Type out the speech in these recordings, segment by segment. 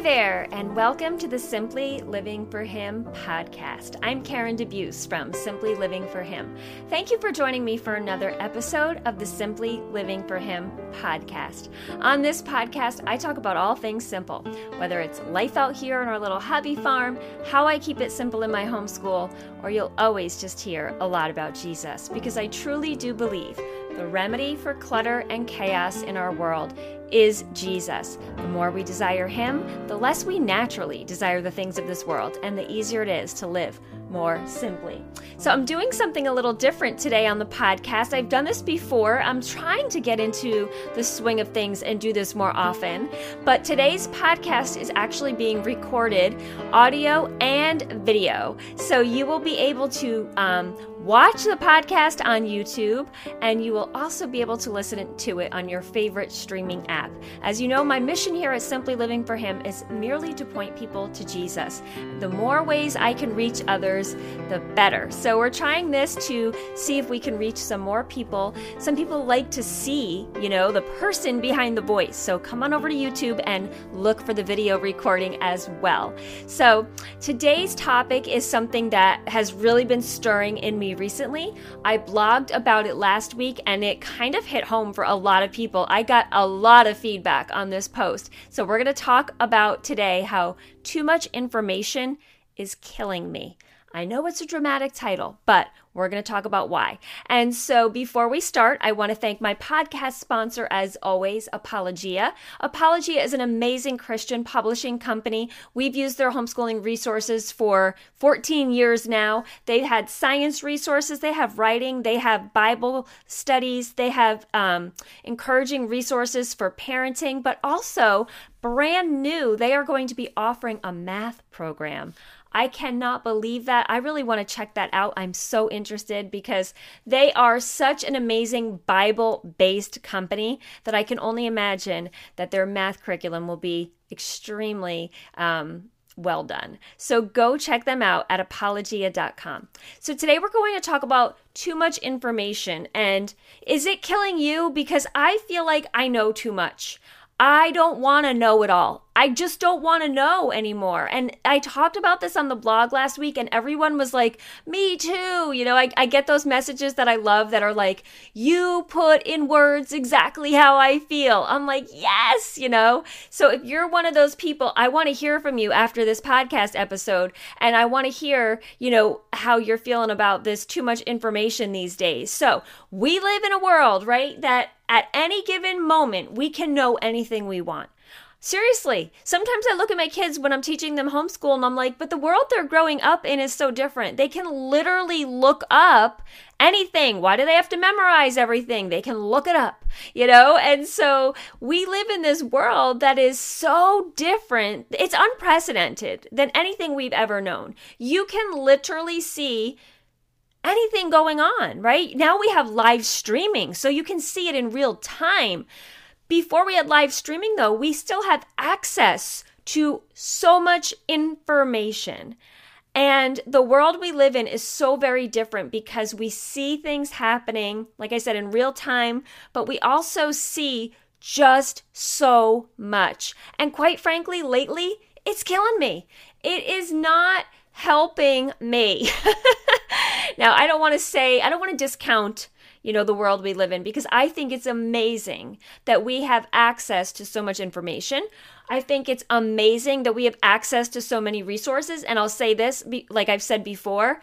Hi there, and welcome to the Simply Living for Him podcast. I'm Karen DeBeus from Simply Living for Him. Thank you for joining me for another episode of the Simply Living for Him podcast. On this podcast, I talk about all things simple, whether it's life out here on our little hobby farm, how I keep it simple in my homeschool, or you'll always just hear a lot about Jesus because I truly do believe the remedy for clutter and chaos in our world is Jesus. The more we desire Him, the less we naturally desire the things of this world, and the easier it is to live more simply. So, I'm doing something a little different today on the podcast. I've done this before. I'm trying to get into the swing of things and do this more often. But today's podcast is actually being recorded audio and video. So, you will be able to um, watch the podcast on YouTube, and you will also be able to listen to it on your favorite streaming app. As you know, my mission here at Simply Living for Him is merely to point people to Jesus. The more ways I can reach others, the better. So we're trying this to see if we can reach some more people. Some people like to see, you know, the person behind the voice. So come on over to YouTube and look for the video recording as well. So today's topic is something that has really been stirring in me recently. I blogged about it last week and it kind of hit home for a lot of people. I got a lot of feedback on this post. So we're going to talk about today how too much information is killing me. I know it's a dramatic title, but we're going to talk about why. And so before we start, I want to thank my podcast sponsor, as always, Apologia. Apologia is an amazing Christian publishing company. We've used their homeschooling resources for 14 years now. They've had science resources, they have writing, they have Bible studies, they have um, encouraging resources for parenting, but also brand new, they are going to be offering a math program. I cannot believe that. I really want to check that out. I'm so interested because they are such an amazing Bible based company that I can only imagine that their math curriculum will be extremely. Um, well done. So go check them out at apologia.com. So today we're going to talk about too much information and is it killing you? Because I feel like I know too much. I don't want to know it all. I just don't want to know anymore. And I talked about this on the blog last week, and everyone was like, Me too. You know, I, I get those messages that I love that are like, You put in words exactly how I feel. I'm like, Yes, you know. So if you're one of those people, I want to hear from you after this podcast episode, and I want to hear, you know, how you're feeling about this too much information these days. So we live in a world, right, that at any given moment, we can know anything we want. Seriously, sometimes I look at my kids when I'm teaching them homeschool and I'm like, but the world they're growing up in is so different. They can literally look up anything. Why do they have to memorize everything? They can look it up, you know? And so we live in this world that is so different. It's unprecedented than anything we've ever known. You can literally see anything going on, right? Now we have live streaming, so you can see it in real time. Before we had live streaming, though, we still have access to so much information. And the world we live in is so very different because we see things happening, like I said, in real time, but we also see just so much. And quite frankly, lately, it's killing me. It is not helping me. now, I don't want to say, I don't want to discount, you know, the world we live in because I think it's amazing that we have access to so much information. I think it's amazing that we have access to so many resources. And I'll say this, like I've said before,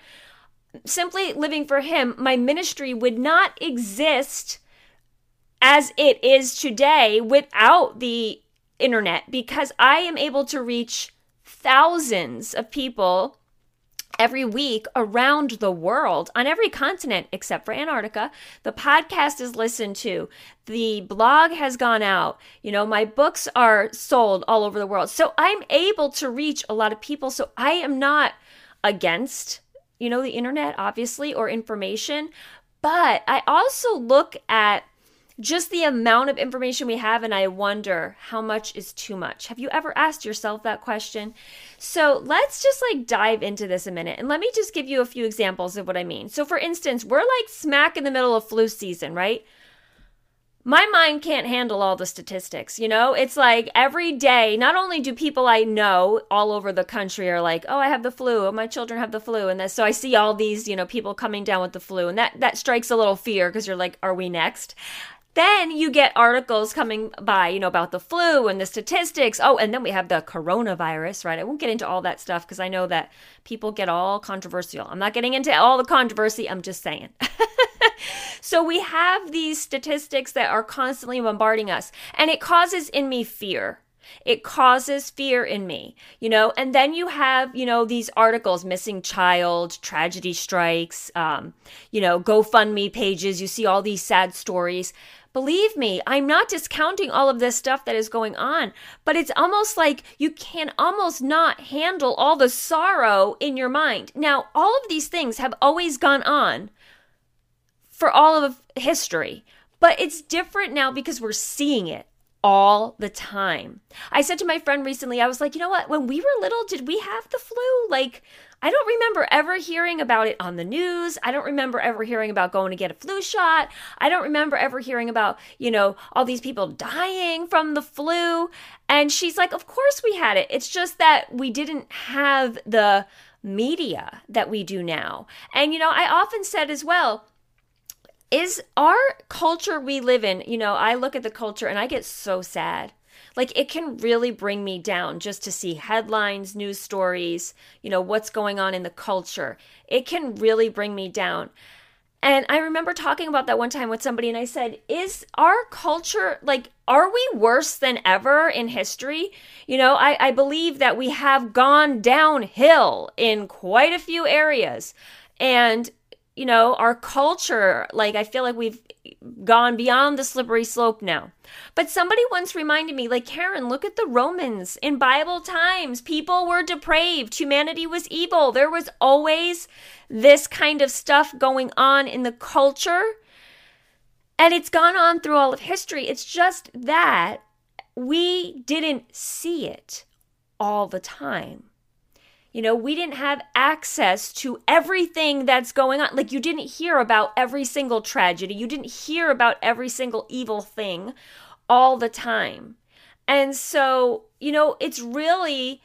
simply living for Him, my ministry would not exist as it is today without the internet because I am able to reach thousands of people every week around the world on every continent except for Antarctica. The podcast is listened to. The blog has gone out. You know, my books are sold all over the world. So I'm able to reach a lot of people. So I am not against, you know, the internet, obviously, or information. But I also look at just the amount of information we have, and I wonder how much is too much. Have you ever asked yourself that question? So let's just like dive into this a minute and let me just give you a few examples of what I mean. So, for instance, we're like smack in the middle of flu season, right? my mind can't handle all the statistics. You know, it's like every day, not only do people I know all over the country are like, oh, I have the flu, oh, my children have the flu. And so I see all these, you know, people coming down with the flu. And that, that strikes a little fear because you're like, are we next? Then you get articles coming by, you know, about the flu and the statistics. Oh, and then we have the coronavirus, right? I won't get into all that stuff because I know that people get all controversial. I'm not getting into all the controversy. I'm just saying. so we have these statistics that are constantly bombarding us, and it causes in me fear. It causes fear in me, you know, and then you have, you know, these articles, missing child, tragedy strikes, um, you know, GoFundMe pages. You see all these sad stories. Believe me, I'm not discounting all of this stuff that is going on, but it's almost like you can almost not handle all the sorrow in your mind. Now, all of these things have always gone on for all of history. But it's different now because we're seeing it all the time. I said to my friend recently, I was like, you know what? When we were little, did we have the flu? Like, I don't remember ever hearing about it on the news. I don't remember ever hearing about going to get a flu shot. I don't remember ever hearing about, you know, all these people dying from the flu. And she's like, Of course we had it. It's just that we didn't have the media that we do now. And, you know, I often said as well, is our culture we live in, you know, I look at the culture and I get so sad. Like it can really bring me down just to see headlines, news stories, you know, what's going on in the culture. It can really bring me down. And I remember talking about that one time with somebody, and I said, Is our culture like, are we worse than ever in history? You know, I, I believe that we have gone downhill in quite a few areas. And you know, our culture, like I feel like we've gone beyond the slippery slope now. But somebody once reminded me, like, Karen, look at the Romans. In Bible times, people were depraved, humanity was evil. There was always this kind of stuff going on in the culture. And it's gone on through all of history. It's just that we didn't see it all the time. You know, we didn't have access to everything that's going on. Like, you didn't hear about every single tragedy, you didn't hear about every single evil thing all the time. And so, you know, it's really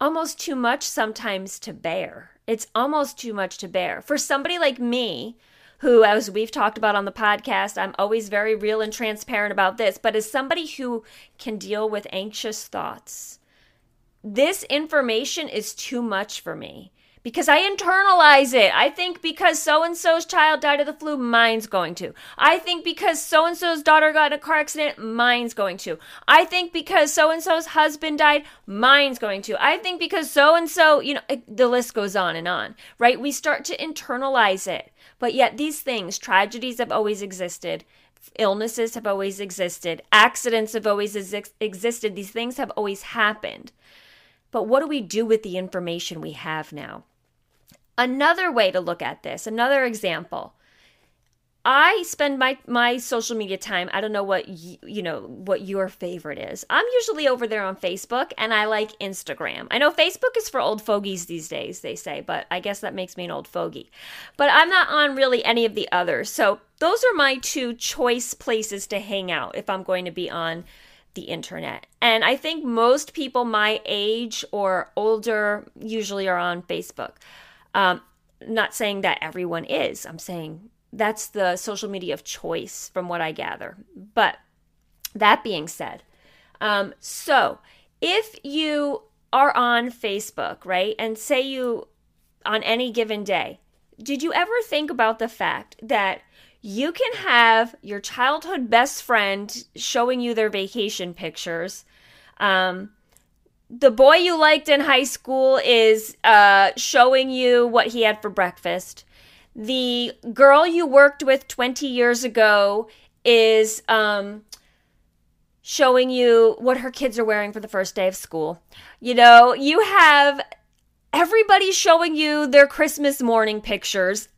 almost too much sometimes to bear. It's almost too much to bear. For somebody like me, who, as we've talked about on the podcast, I'm always very real and transparent about this, but as somebody who can deal with anxious thoughts, this information is too much for me because I internalize it. I think because so and so's child died of the flu, mine's going to. I think because so and so's daughter got in a car accident, mine's going to. I think because so and so's husband died, mine's going to. I think because so and so, you know, the list goes on and on, right? We start to internalize it. But yet, these things, tragedies have always existed. Illnesses have always existed. Accidents have always ex- existed. These things have always happened. But what do we do with the information we have now? Another way to look at this, another example. I spend my my social media time. I don't know what you, you know what your favorite is. I'm usually over there on Facebook and I like Instagram. I know Facebook is for old fogies these days, they say, but I guess that makes me an old fogey. But I'm not on really any of the others. So those are my two choice places to hang out if I'm going to be on the internet. And I think most people my age or older usually are on Facebook. Um, not saying that everyone is, I'm saying that's the social media of choice from what I gather. But that being said, um, so if you are on Facebook, right, and say you on any given day, did you ever think about the fact that you can have your childhood best friend showing you their vacation pictures. Um, the boy you liked in high school is uh, showing you what he had for breakfast. The girl you worked with 20 years ago is um, showing you what her kids are wearing for the first day of school. You know, you have everybody showing you their Christmas morning pictures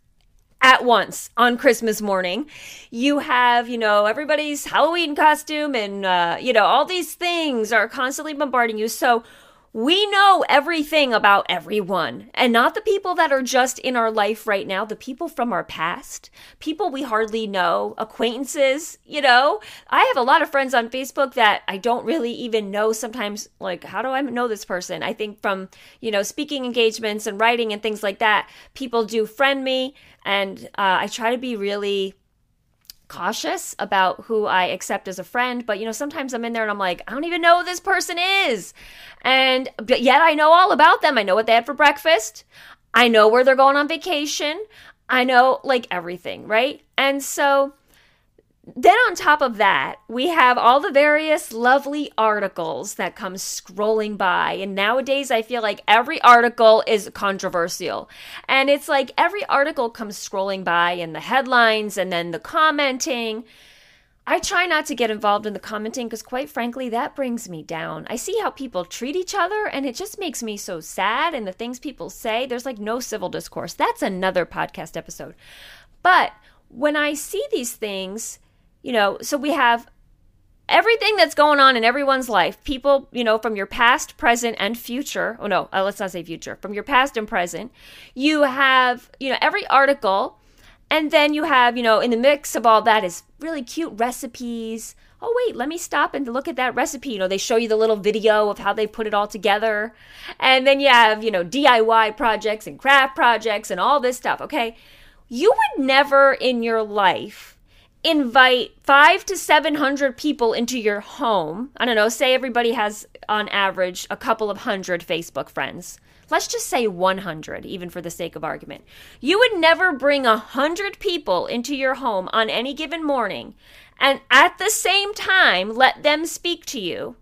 at once on Christmas morning. You have, you know, everybody's Halloween costume and, uh, you know, all these things are constantly bombarding you. So, we know everything about everyone, and not the people that are just in our life right now, the people from our past, people we hardly know, acquaintances, you know. I have a lot of friends on Facebook that I don't really even know sometimes, like, how do I know this person? I think from, you know, speaking engagements and writing and things like that, people do friend me, and uh, I try to be really cautious about who I accept as a friend, but you know, sometimes I'm in there and I'm like, I don't even know who this person is. And but yet I know all about them. I know what they had for breakfast. I know where they're going on vacation. I know like everything, right? And so then on top of that, we have all the various lovely articles that come scrolling by. And nowadays I feel like every article is controversial. And it's like every article comes scrolling by and the headlines and then the commenting. I try not to get involved in the commenting because, quite frankly, that brings me down. I see how people treat each other and it just makes me so sad. And the things people say, there's like no civil discourse. That's another podcast episode. But when I see these things, you know, so we have everything that's going on in everyone's life people you know from your past present and future. Oh no uh, let's not say future. From your past and present. You have you know every article and then you have you know in the mix of all that is really cute recipes. Oh wait let me stop and look at that recipe. You know they show you the little video of how they put it all together. And then you have you know diy projects and craft projects and all this stuff okay? You would never in your life invite five to 700 people into your home. I don't know, say everybody has on average a couple of hundred Facebook friends. Let's just say 100, even for the sake of argument. You would never bring a hundred people into your home on any given morning and at the same time let them speak to you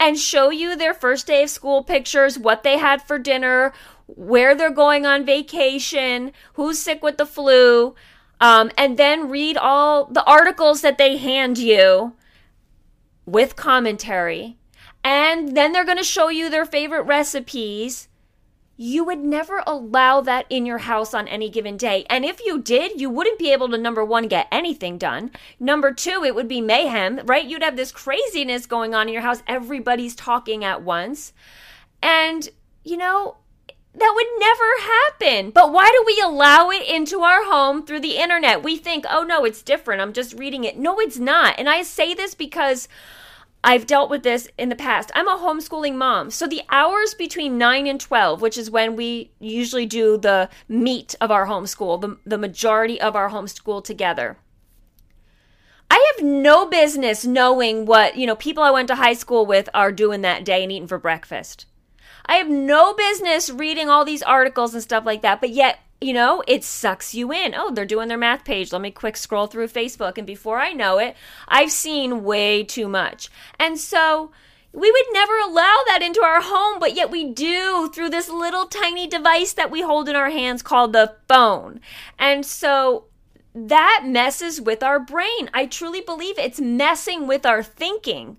and show you their first day of school pictures, what they had for dinner, where they're going on vacation, who's sick with the flu, um, and then read all the articles that they hand you with commentary. And then they're going to show you their favorite recipes. You would never allow that in your house on any given day. And if you did, you wouldn't be able to, number one, get anything done. Number two, it would be mayhem, right? You'd have this craziness going on in your house. Everybody's talking at once. And, you know, that would never happen. But why do we allow it into our home through the internet? We think, oh no, it's different. I'm just reading it. No, it's not. And I say this because I've dealt with this in the past. I'm a homeschooling mom. So the hours between 9 and 12, which is when we usually do the meat of our homeschool, the, the majority of our homeschool together. I have no business knowing what, you know, people I went to high school with are doing that day and eating for breakfast. I have no business reading all these articles and stuff like that, but yet, you know, it sucks you in. Oh, they're doing their math page. Let me quick scroll through Facebook. And before I know it, I've seen way too much. And so, we would never allow that into our home, but yet we do through this little tiny device that we hold in our hands called the phone. And so that messes with our brain. I truly believe it's messing with our thinking.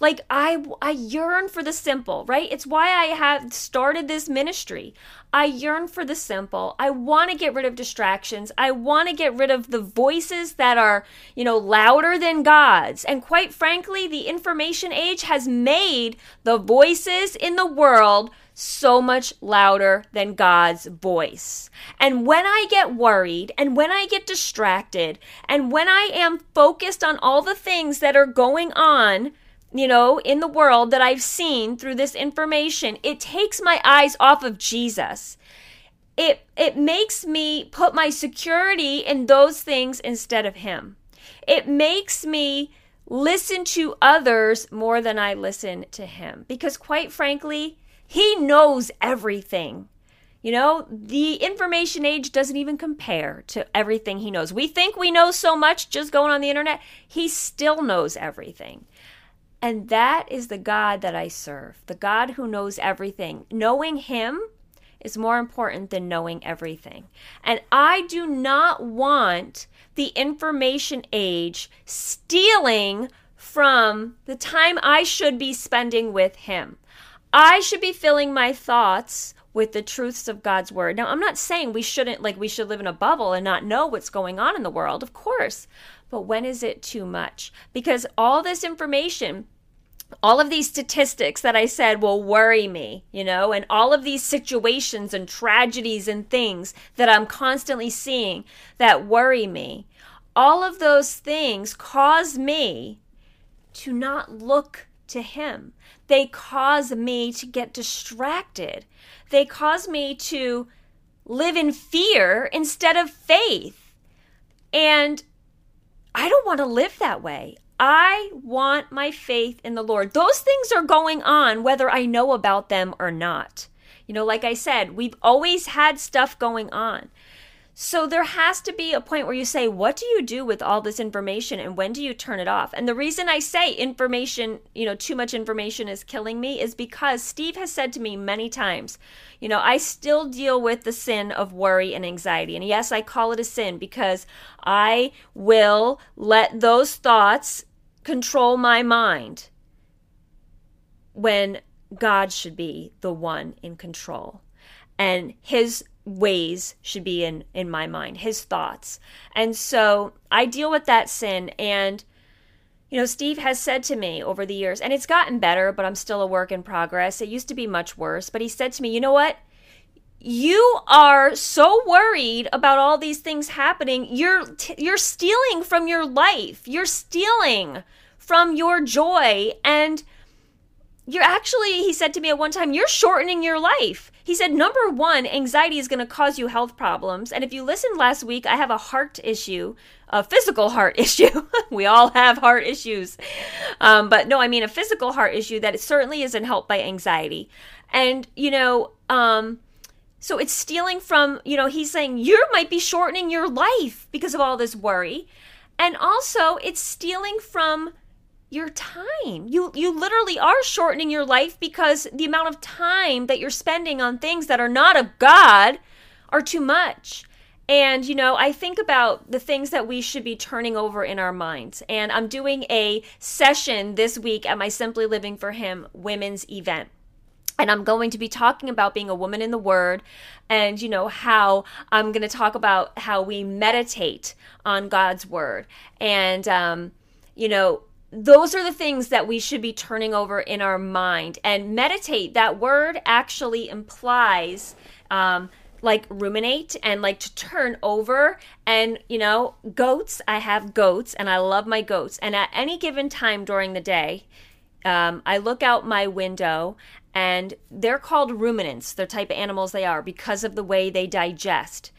Like I I yearn for the simple, right? It's why I have started this ministry. I yearn for the simple. I want to get rid of distractions. I want to get rid of the voices that are, you know, louder than God's. And quite frankly, the information age has made the voices in the world so much louder than God's voice. And when I get worried and when I get distracted and when I am focused on all the things that are going on, you know, in the world that I've seen through this information, it takes my eyes off of Jesus. It it makes me put my security in those things instead of him. It makes me listen to others more than I listen to him because quite frankly, he knows everything. You know, the information age doesn't even compare to everything he knows. We think we know so much just going on the internet. He still knows everything. And that is the God that I serve, the God who knows everything. Knowing Him is more important than knowing everything. And I do not want the information age stealing from the time I should be spending with Him. I should be filling my thoughts with the truths of God's word. Now, I'm not saying we shouldn't, like, we should live in a bubble and not know what's going on in the world, of course. But when is it too much? Because all this information all of these statistics that I said will worry me, you know, and all of these situations and tragedies and things that I'm constantly seeing that worry me, all of those things cause me to not look to Him. They cause me to get distracted. They cause me to live in fear instead of faith. And I don't want to live that way. I want my faith in the Lord. Those things are going on whether I know about them or not. You know, like I said, we've always had stuff going on. So there has to be a point where you say, what do you do with all this information and when do you turn it off? And the reason I say information, you know, too much information is killing me is because Steve has said to me many times, you know, I still deal with the sin of worry and anxiety. And yes, I call it a sin because I will let those thoughts control my mind when God should be the one in control. And his ways should be in in my mind, his thoughts. And so I deal with that sin and you know, Steve has said to me over the years, and it's gotten better, but I'm still a work in progress. It used to be much worse, but he said to me, "You know what? you are so worried about all these things happening you're t- you're stealing from your life you're stealing from your joy and you're actually he said to me at one time you're shortening your life he said number one anxiety is going to cause you health problems and if you listened last week i have a heart issue a physical heart issue. We all have heart issues. Um, but no i mean a physical heart issue that certainly isn't helped by anxiety. And you know um, so it's stealing from, you know, he's saying you might be shortening your life because of all this worry. And also it's stealing from your time. You you literally are shortening your life because the amount of time that you're spending on things that are not of God are too much. And, you know, I think about the things that we should be turning over in our minds. And I'm doing a session this week at my Simply Living for Him women's event and I'm going to be talking about being a woman in the Word and, you know, how I'm going to talk about how we meditate on God's Word. And, um, you know, those are the things that we should be turning over in our mind. And meditate, that word actually implies. Um, like ruminate and like to turn over and you know goats i have goats and i love my goats and at any given time during the day um, I look out my window and they're called ruminants, the type of animals they are, because of the way they digest.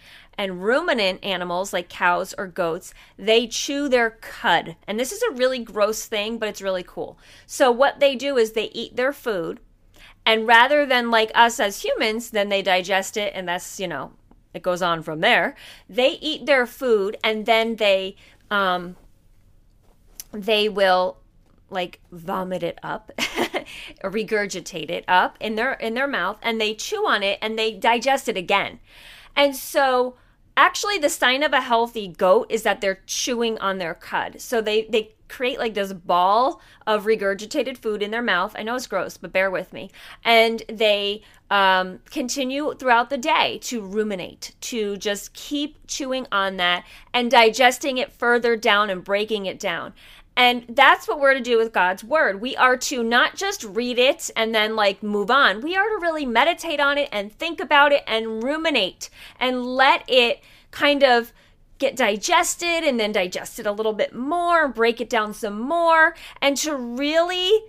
And ruminant animals like cows or goats, they chew their cud. And this is a really gross thing, but it's really cool. So, what they do is they eat their food, and rather than like us as humans, then they digest it, and that's, you know, it goes on from there. They eat their food, and then they, um, they will like vomit it up regurgitate it up in their in their mouth and they chew on it and they digest it again and so actually the sign of a healthy goat is that they're chewing on their cud. So they they create like this ball of regurgitated food in their mouth. I know it's gross but bear with me. And they um, continue throughout the day to ruminate to just keep chewing on that and digesting it further down and breaking it down and that's what we're to do with God's word. We are to not just read it and then like move on. We are to really meditate on it and think about it and ruminate and let it kind of get digested and then digest it a little bit more, break it down some more, and to really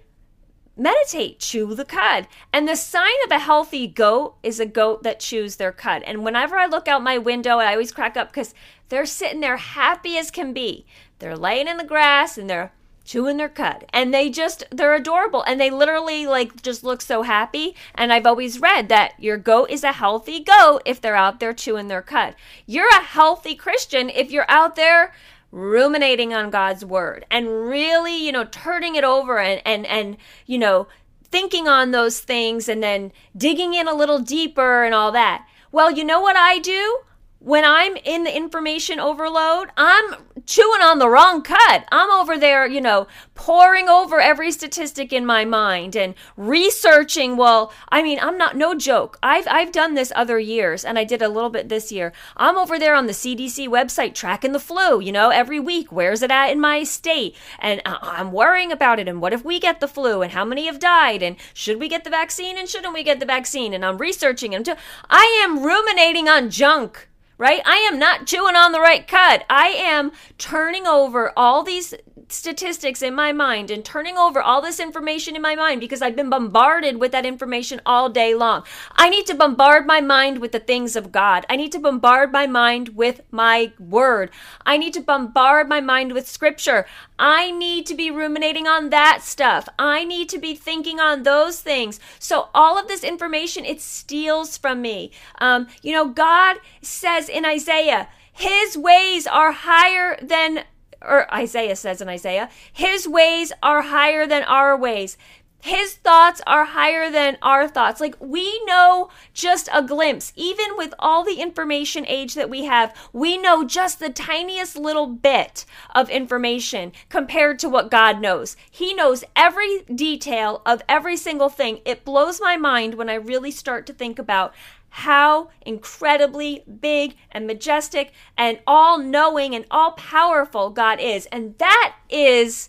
meditate, chew the cud. And the sign of a healthy goat is a goat that chews their cud. And whenever I look out my window, I always crack up because they're sitting there happy as can be. They're laying in the grass and they're chewing their cud and they just they're adorable and they literally like just look so happy and i've always read that your goat is a healthy goat if they're out there chewing their cud you're a healthy christian if you're out there ruminating on god's word and really you know turning it over and and and you know thinking on those things and then digging in a little deeper and all that. Well you know what i do when I'm in the information overload, I'm chewing on the wrong cud. I'm over there, you know, poring over every statistic in my mind and researching. Well, I mean, I'm not no joke. I've I've done this other years and I did a little bit this year. I'm over there on the CDC website tracking the flu, you know, every week. Where's it at in my state? And I'm worrying about it and what if we get the flu and how many have died and should we get the vaccine and shouldn't we get the vaccine? And I'm researching and I am ruminating on junk right? I am not chewing on the right cud. I am turning over all these statistics in my mind and turning over all this information in my mind because I've been bombarded with that information all day long. I need to bombard my mind with the things of God. I need to bombard my mind with my word. I need to bombard my mind with scripture. I need to be ruminating on that stuff. I need to be thinking on those things. So all of this information, it steals from me. Um, you know, God says in Isaiah, his ways are higher than or Isaiah says in Isaiah, his ways are higher than our ways. His thoughts are higher than our thoughts. Like we know just a glimpse, even with all the information age that we have, we know just the tiniest little bit of information compared to what God knows. He knows every detail of every single thing. It blows my mind when I really start to think about how incredibly big and majestic and all knowing and all powerful God is. And that is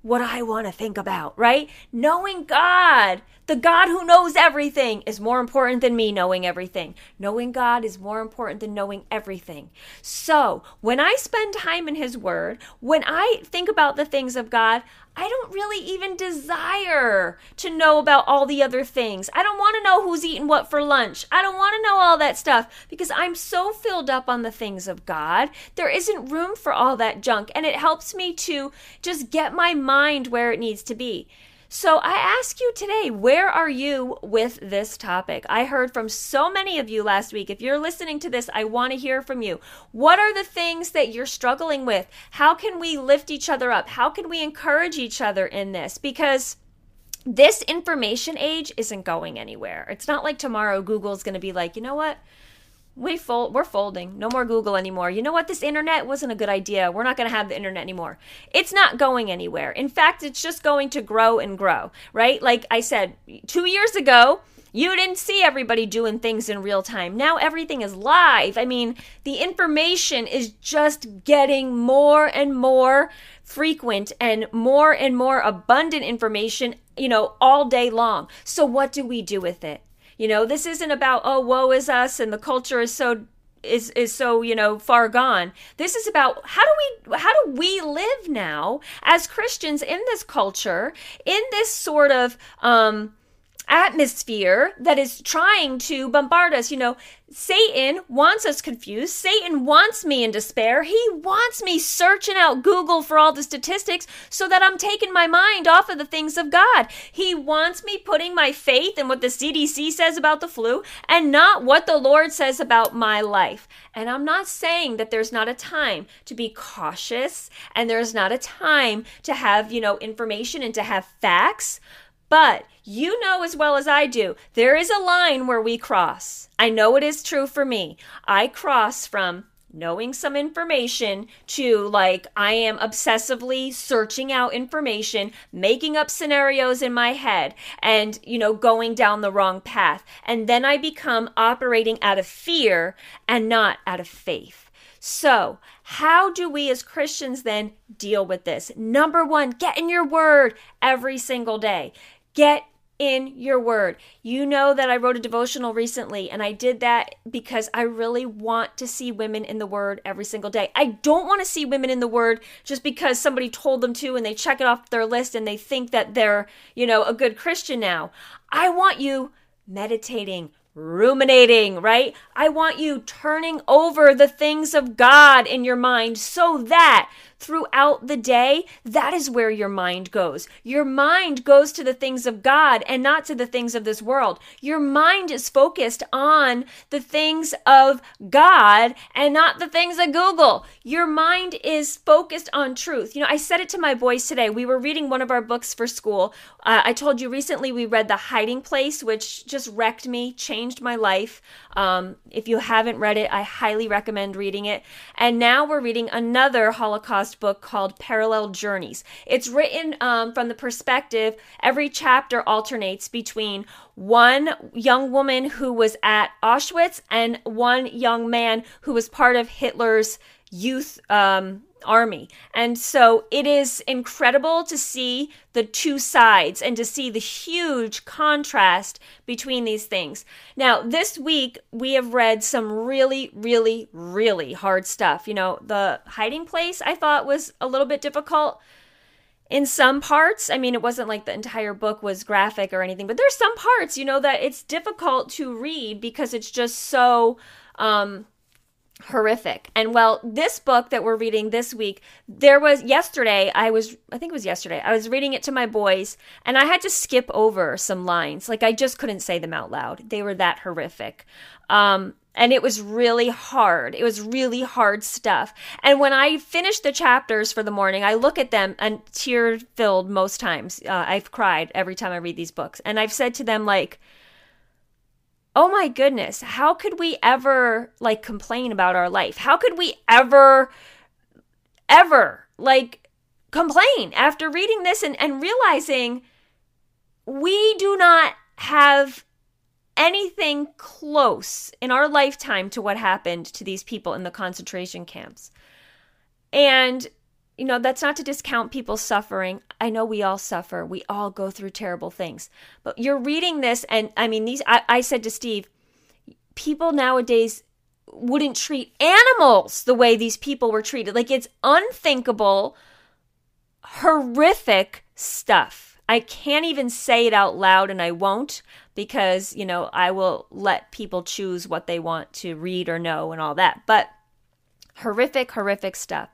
what I want to think about, right? Knowing God, the God who knows everything, is more important than me knowing everything. Knowing God is more important than knowing everything. So, when I spend time in His Word, when I think about the things of God, I don't really even desire to know about all the other things. I don't want to know who's eating what for lunch. I don't want to know all that stuff because I'm so filled up on the things of God. There isn't room for all that junk, and it helps me to just get my mind where it needs to be. So I ask you today, where are you with this topic? I heard from so many of you last week. If you're listening to this, I want to hear from you. What are the things that you're struggling with? How can we lift each other up? How can we encourage each other in this? Because this information age isn't going anywhere. It's not like tomorrow Google's going to be like, you know what? We fold we're folding no more google anymore you know what this internet wasn't a good idea we're not going to have the internet anymore it's not going anywhere in fact it's just going to grow and grow right like i said 2 years ago you didn't see everybody doing things in real time. Now everything is live. I mean, the information is just getting more and more frequent and more and more abundant information, you know, all day long. So what do we do with it? You know, this isn't about oh woe is us and the culture is so is is so you know far gone. This is about how do we how do we live now as christians in this culture in this sort of um atmosphere that is trying to bombard us. You know, Satan wants us confused. Satan wants me in despair. He wants me searching out Google for all the statistics so that I'm taking my mind off of the things of God. He wants me putting my faith in what the CDC says about the flu and not what the Lord says about my life. And I'm not saying that there's not a time to be cautious and there's not a time to have, you know, information and to have facts. But you know as well as I do, there is a line where we cross. I know it is true for me. I cross from knowing some information to like I am obsessively searching out information, making up scenarios in my head, and you know, going down the wrong path. And then I become operating out of fear and not out of faith. So, how do we as Christians then deal with this? Number one, get in your word every single day. Get in your word. You know that I wrote a devotional recently, and I did that because I really want to see women in the word every single day. I don't want to see women in the word just because somebody told them to and they check it off their list and they think that they're, you know, a good Christian now. I want you meditating, ruminating, right? I want you turning over the things of God in your mind so that throughout the day, that is where your mind goes. Your mind goes to the things of God and not to the things of this world. Your mind is focused on the things of God and not the things of Google. Your mind is focused on truth. You know, I said it to my boys today. We were reading one of our books for school. Uh, I told you recently we read The Hiding Place, which just wrecked me, changed my life. Um, if you haven't read it, I highly recommend reading it. And now we're reading another Holocaust book called Parallel Journeys. It's written um, from the perspective, every chapter alternates between one young woman who was at Auschwitz and one young man who was part of Hitler's youth um, army. And so it is incredible to see the two sides and to see the huge contrast between these things. Now, this week we have read some really, really, really hard stuff. You know, the hiding place I thought was a little bit difficult in some parts. I mean, it wasn't like the entire book was graphic or anything, but there's some parts, you know, that it's difficult to read because it's just so um horrific. And well, this book that we're reading this week, there was yesterday, I was, I think it was yesterday, I was reading it to my boys and I had to skip over some lines. Like I just couldn't say them out loud. They were that horrific. Um, and it was really hard. It was really hard stuff. And when I finish the chapters for the morning, I look at them and tear filled most times. Uh, I've cried every time I read these books. And I've said to them, like, oh my goodness, how could we ever like complain about our life? How could we ever, ever like complain after reading this and, and realizing we do not have anything close in our lifetime to what happened to these people in the concentration camps. And you know, that's not to discount people's suffering. I know we all suffer. We all go through terrible things. But you're reading this, and I mean, these, I, I said to Steve, people nowadays wouldn't treat animals the way these people were treated. Like, it's unthinkable, horrific stuff. I can't even say it out loud, and I won't because, you know, I will let people choose what they want to read or know and all that. But horrific, horrific stuff.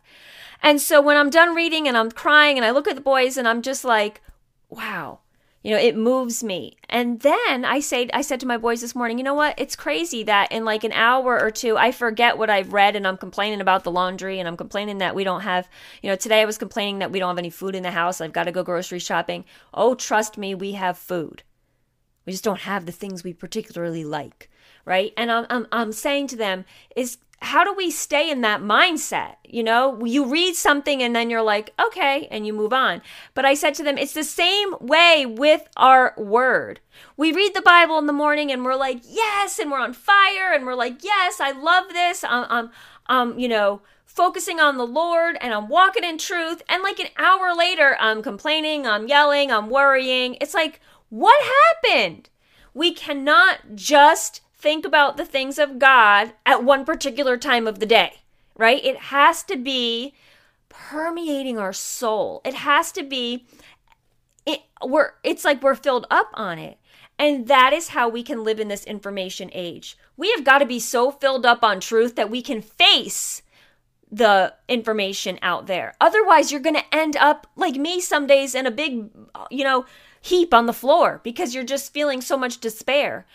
And so when I'm done reading and I'm crying and I look at the boys and I'm just like, wow, you know, it moves me. And then I say, I said to my boys this morning, you know what? It's crazy that in like an hour or two, I forget what I've read and I'm complaining about the laundry and I'm complaining that we don't have, you know, today I was complaining that we don't have any food in the house. I've got to go grocery shopping. Oh, trust me, we have food. We just don't have the things we particularly like, right? And I'm, I'm, I'm saying to them, is how do we stay in that mindset? You know, you read something and then you're like, okay, and you move on. But I said to them, it's the same way with our word. We read the Bible in the morning and we're like, yes, and we're on fire and we're like, yes, I love this. I'm, I'm, I'm you know, focusing on the Lord and I'm walking in truth. And like an hour later, I'm complaining, I'm yelling, I'm worrying. It's like, what happened? We cannot just think about the things of God at one particular time of the day, right? It has to be permeating our soul. It has to be it we're it's like we're filled up on it. And that is how we can live in this information age. We have got to be so filled up on truth that we can face the information out there. Otherwise, you're going to end up like me some days in a big, you know, heap on the floor because you're just feeling so much despair.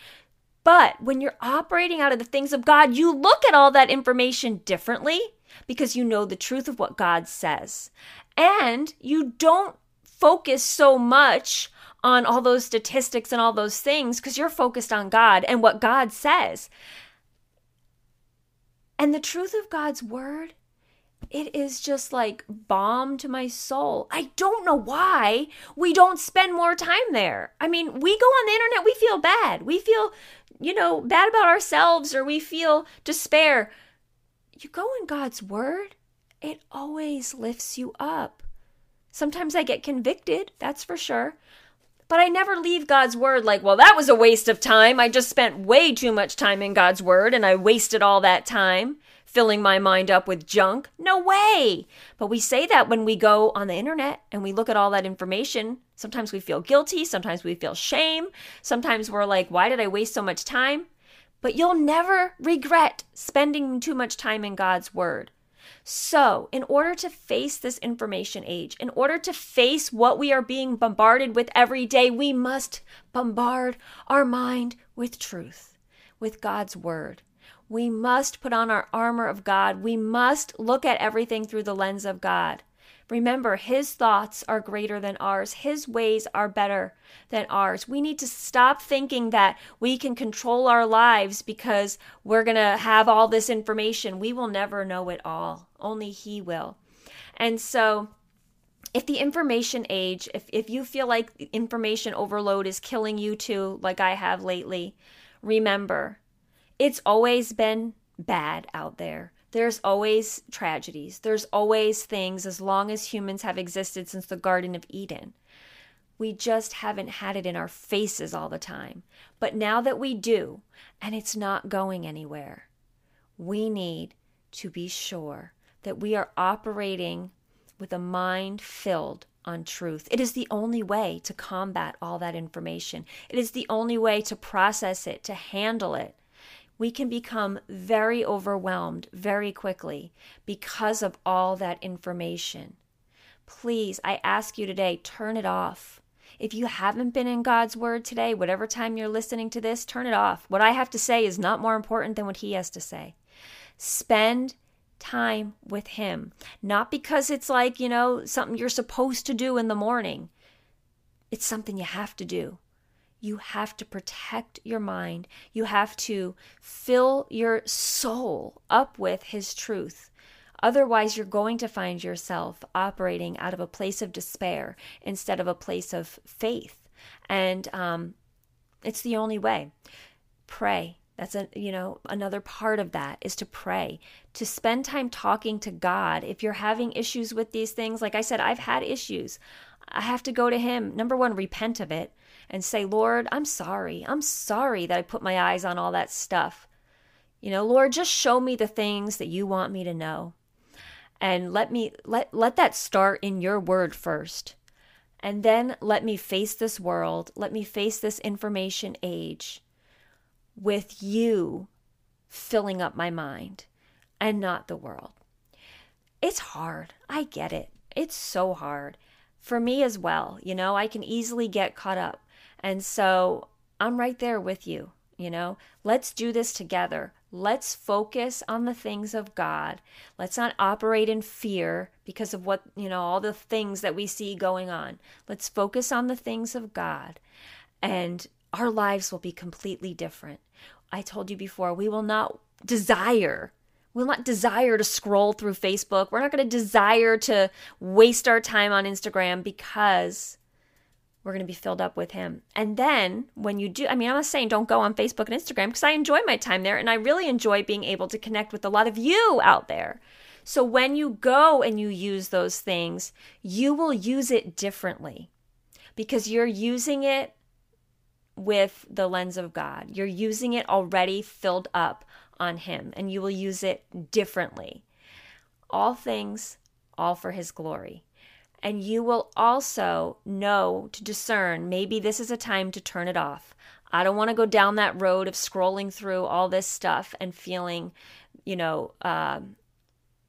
But when you're operating out of the things of God, you look at all that information differently because you know the truth of what God says. And you don't focus so much on all those statistics and all those things because you're focused on God and what God says. And the truth of God's word it is just like balm to my soul. I don't know why we don't spend more time there. I mean, we go on the internet, we feel bad. We feel, you know, bad about ourselves or we feel despair. You go in God's word, it always lifts you up. Sometimes I get convicted, that's for sure. But I never leave God's word like, well, that was a waste of time. I just spent way too much time in God's word and I wasted all that time filling my mind up with junk. No way. But we say that when we go on the internet and we look at all that information. Sometimes we feel guilty, sometimes we feel shame, sometimes we're like, why did I waste so much time? But you'll never regret spending too much time in God's Word. So, in order to face this information age, in order to face what we are being bombarded with every day, we must bombard our mind with truth, with God's word. We must put on our armor of God. We must look at everything through the lens of God. Remember, His thoughts are greater than ours, His ways are better than ours. We need to stop thinking that we can control our lives because we're going to have all this information. We will never know it all, only He will. And so, if the information age, if, if you feel like information overload is killing you too, like I have lately, remember, it's always been bad out there. There's always tragedies. There's always things as long as humans have existed since the Garden of Eden. We just haven't had it in our faces all the time. But now that we do, and it's not going anywhere, we need to be sure that we are operating with a mind filled on truth. It is the only way to combat all that information. It is the only way to process it, to handle it, we can become very overwhelmed very quickly because of all that information. Please, I ask you today, turn it off. If you haven't been in God's Word today, whatever time you're listening to this, turn it off. What I have to say is not more important than what He has to say. Spend time with Him, not because it's like, you know, something you're supposed to do in the morning. It's something you have to do you have to protect your mind. You have to fill your soul up with His truth. Otherwise, you're going to find yourself operating out of a place of despair instead of a place of faith. And um, it's the only way. Pray. That's a you know another part of that is to pray, to spend time talking to God. If you're having issues with these things, like I said, I've had issues. I have to go to Him. Number one, repent of it and say, Lord, I'm sorry. I'm sorry that I put my eyes on all that stuff. You know, Lord, just show me the things that you want me to know. And let me let let that start in your word first. And then let me face this world, let me face this information age with you filling up my mind and not the world. It's hard. I get it. It's so hard for me as well. You know, I can easily get caught up. And so I'm right there with you. You know, let's do this together. Let's focus on the things of God. Let's not operate in fear because of what, you know, all the things that we see going on. Let's focus on the things of God and our lives will be completely different. I told you before, we will not desire We'll not desire to scroll through Facebook. We're not going to desire to waste our time on Instagram because we're going to be filled up with him. And then when you do, I mean, I'm not saying don't go on Facebook and Instagram because I enjoy my time there and I really enjoy being able to connect with a lot of you out there. So when you go and you use those things, you will use it differently because you're using it with the lens of God. You're using it already filled up on Him and you will use it differently. All things, all for His glory. And you will also know to discern maybe this is a time to turn it off. I don't want to go down that road of scrolling through all this stuff and feeling, you know, uh,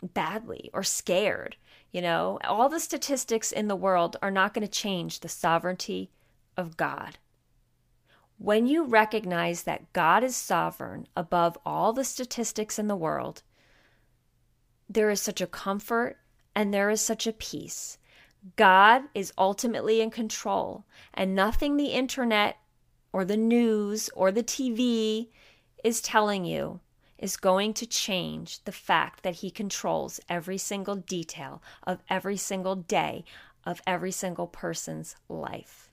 badly or scared. You know, all the statistics in the world are not going to change the sovereignty of God. When you recognize that God is sovereign above all the statistics in the world, there is such a comfort and there is such a peace God is ultimately in control, and nothing the internet or the news or the TV is telling you is going to change the fact that He controls every single detail of every single day of every single person's life.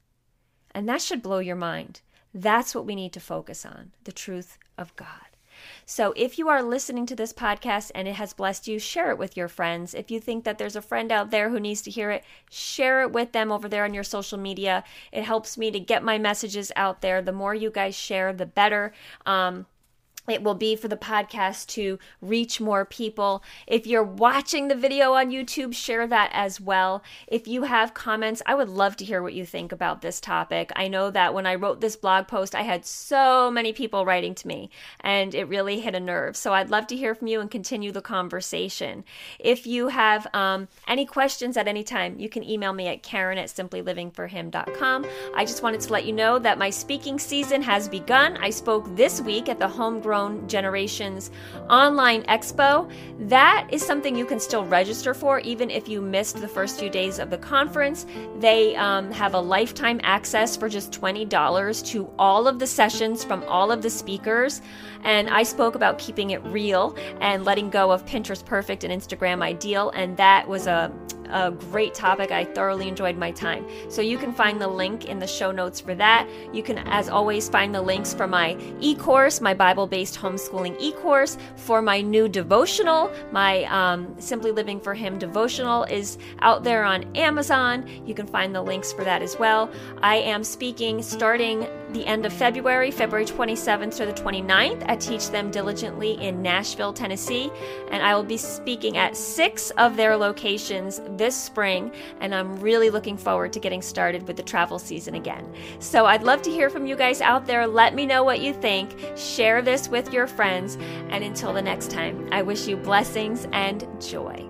And that should blow your mind. That's what we need to focus on the truth of God. So if you are listening to this podcast and it has blessed you, share it with your friends. If you think that there's a friend out there who needs to hear it, share it with them over there on your social media. It helps me to get my messages out there. The more you guys share, the better. Um, it will be for the podcast to reach more people. If you're watching the video on YouTube, share that as well. If you have comments, I would love to hear what you think about this topic. I know that when I wrote this blog post, I had so many people writing to me and it really hit a nerve. So I'd love to hear from you and continue the conversation. If you have um, any questions at any time, you can email me at karen at simplylivingforhim.com. I just wanted to let you know that my speaking season has begun. I spoke this week at the Homegrown Generations online expo. That is something you can still register for, even if you missed the first few days of the conference. They um, have a lifetime access for just $20 to all of the sessions from all of the speakers. And I spoke about keeping it real and letting go of Pinterest Perfect and Instagram Ideal. And that was a a great topic. I thoroughly enjoyed my time. So you can find the link in the show notes for that. You can, as always, find the links for my e course, my Bible based homeschooling e course, for my new devotional. My um, Simply Living for Him devotional is out there on Amazon. You can find the links for that as well. I am speaking starting the end of February, February 27th to the 29th at Teach Them Diligently in Nashville, Tennessee. And I will be speaking at six of their locations this spring, and I'm really looking forward to getting started with the travel season again. So I'd love to hear from you guys out there. Let me know what you think. Share this with your friends. And until the next time, I wish you blessings and joy.